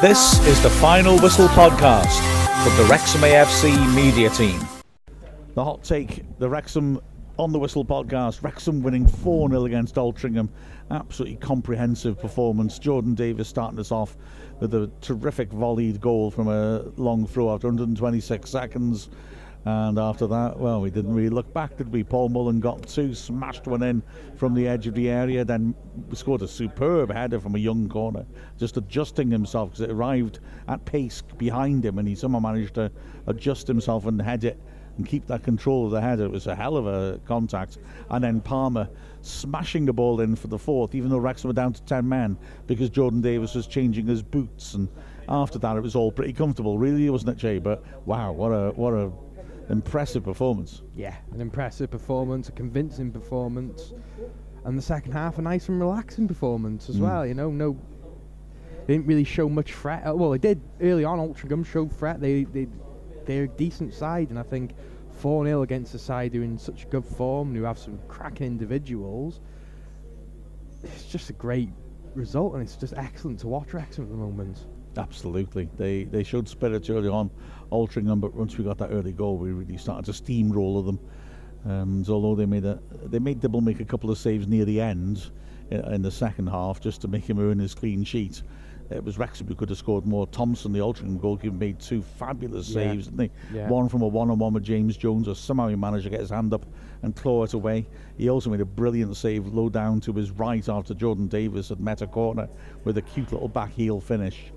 This is the Final Whistle podcast from the Wrexham AFC media team. The hot take, the Wrexham on the Whistle podcast. Wrexham winning 4 0 against Altrincham. Absolutely comprehensive performance. Jordan Davies starting us off with a terrific volleyed goal from a long throw after 126 seconds. And after that, well, we didn't really look back, did we? Paul Mullin got two, smashed one in from the edge of the area, then scored a superb header from a young corner, just adjusting himself because it arrived at pace behind him and he somehow managed to adjust himself and head it and keep that control of the header. It was a hell of a contact. And then Palmer smashing the ball in for the fourth, even though Wrexham were down to 10 men because Jordan Davies was changing his boots. And after that, it was all pretty comfortable, really, wasn't it, Jay? But wow, what a what a impressive performance. Yeah, an impressive performance, a convincing performance, and the second half a nice and relaxing performance as Mm. well. You know, no, they didn't really show much threat. Uh, Well, they did early on. Altrincham showed threat. They they they're a decent side, and I think four 0 against a side who are in such good form, who have some cracking individuals. It's just a great result, and it's just excellent to watch Wrexham at the moment. Absolutely. They they showed spirit early on, Altrincham, but once we got that early goal, we really started to steamroller them. Um, and although they made a they made Dibble make a couple of saves near the end in, in the second half just to make him earn his clean sheet. It was Wrexham who could have scored more. Thompson, the Altrincham goalkeeper, made two fabulous Yeah. saves, didn't he? Yeah. One from a one-on-one with James Jones, or somehow he managed to get his hand up and claw it away. He also made a brilliant save low down to his right after Jordan Davies had met a corner with a cute little back heel finish.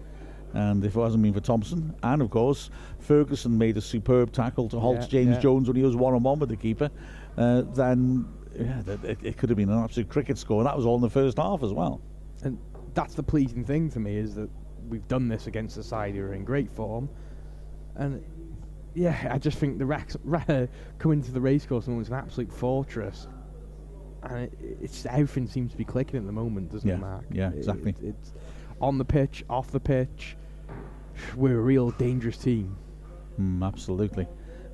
And if it hasn't been for Thompson, and of course Ferguson made a superb tackle to halt Yeah, James yeah. Jones when he was one-on-one with the keeper, uh, then yeah, it, it could have been an absolute cricket score. And that was all in the first half as well. and that's the pleasing thing to me is that we've done this against a side who are in great form, and yeah, I just think the Rex Ra- coming to the racecourse and it's an absolute fortress, and it, it's everything seems to be clicking at the moment, doesn't Yeah, it, Mark? yeah, It- exactly. it- it's on the pitch, off the pitch. We're a real dangerous team. Mm, absolutely.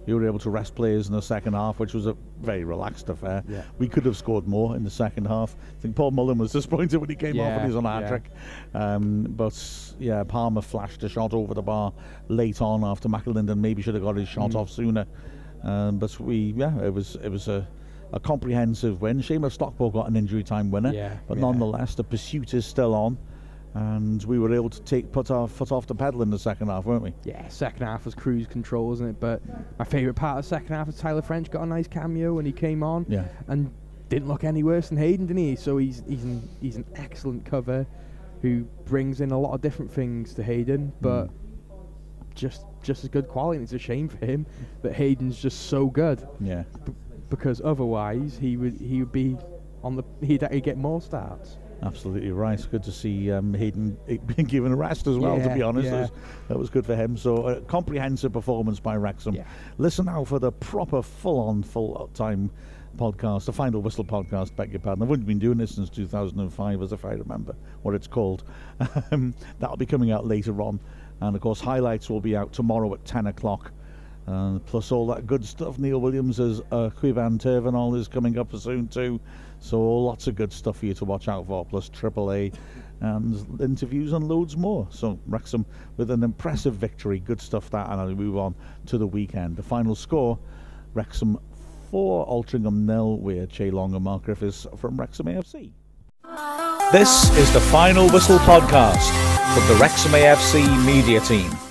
We were able to rest players in the second half, which was a very relaxed affair. Yeah. We could have scored more in the second half. I think Paul Mullin was disappointed when he came off and he's on a hat yeah. trick. Um, but yeah, Palmer flashed a shot over the bar late on after McAlinden maybe should have got his shot Mm. off sooner. Um, but we, yeah, it was it was a, a comprehensive win. Seamus Stockport got an injury time winner, Yeah, but yeah. nonetheless the pursuit is still on, and we were able to take put our foot off the pedal in the second half, weren't we? Yeah, second half was cruise control, wasn't it? But my favourite part of the second half was Tyler French got a nice cameo when he came on. Yeah. and didn't look any worse than Hayden, didn't he? So he's he's an, he's an excellent cover who brings in a lot of different things to Hayden, but Mm. just just as good quality. And it's a shame for him that Hayden's just so good Yeah. b- because otherwise he would he would be on the he'd, he'd get more starts. Absolutely right. Good to see um, Hayden being given a rest as well. to be honest, yeah. That was- good for him. So a comprehensive performance by Wrexham. Yeah. Listen now for the proper, full-on, full-time podcast, the Final Whistle podcast. Beg your pardon. I wouldn't been doing this since 2005, as if I remember what it's called. Um, that'll be coming out later on, and of course, highlights will be out tomorrow at 10 o'clock. Plus all that good stuff. Neil Williams as uh, Quivan Tervenol is coming up soon too. So lots of good stuff for you to watch out for. Plus AAA and interviews and loads more. So Wrexham with an impressive victory. Good stuff that. And I'll move on to the weekend. The final score: Wrexham four, Altrincham nil. We're Che Long and Mark Griffiths from Wrexham AFC. This is the Final Whistle podcast from the Wrexham AFC media team.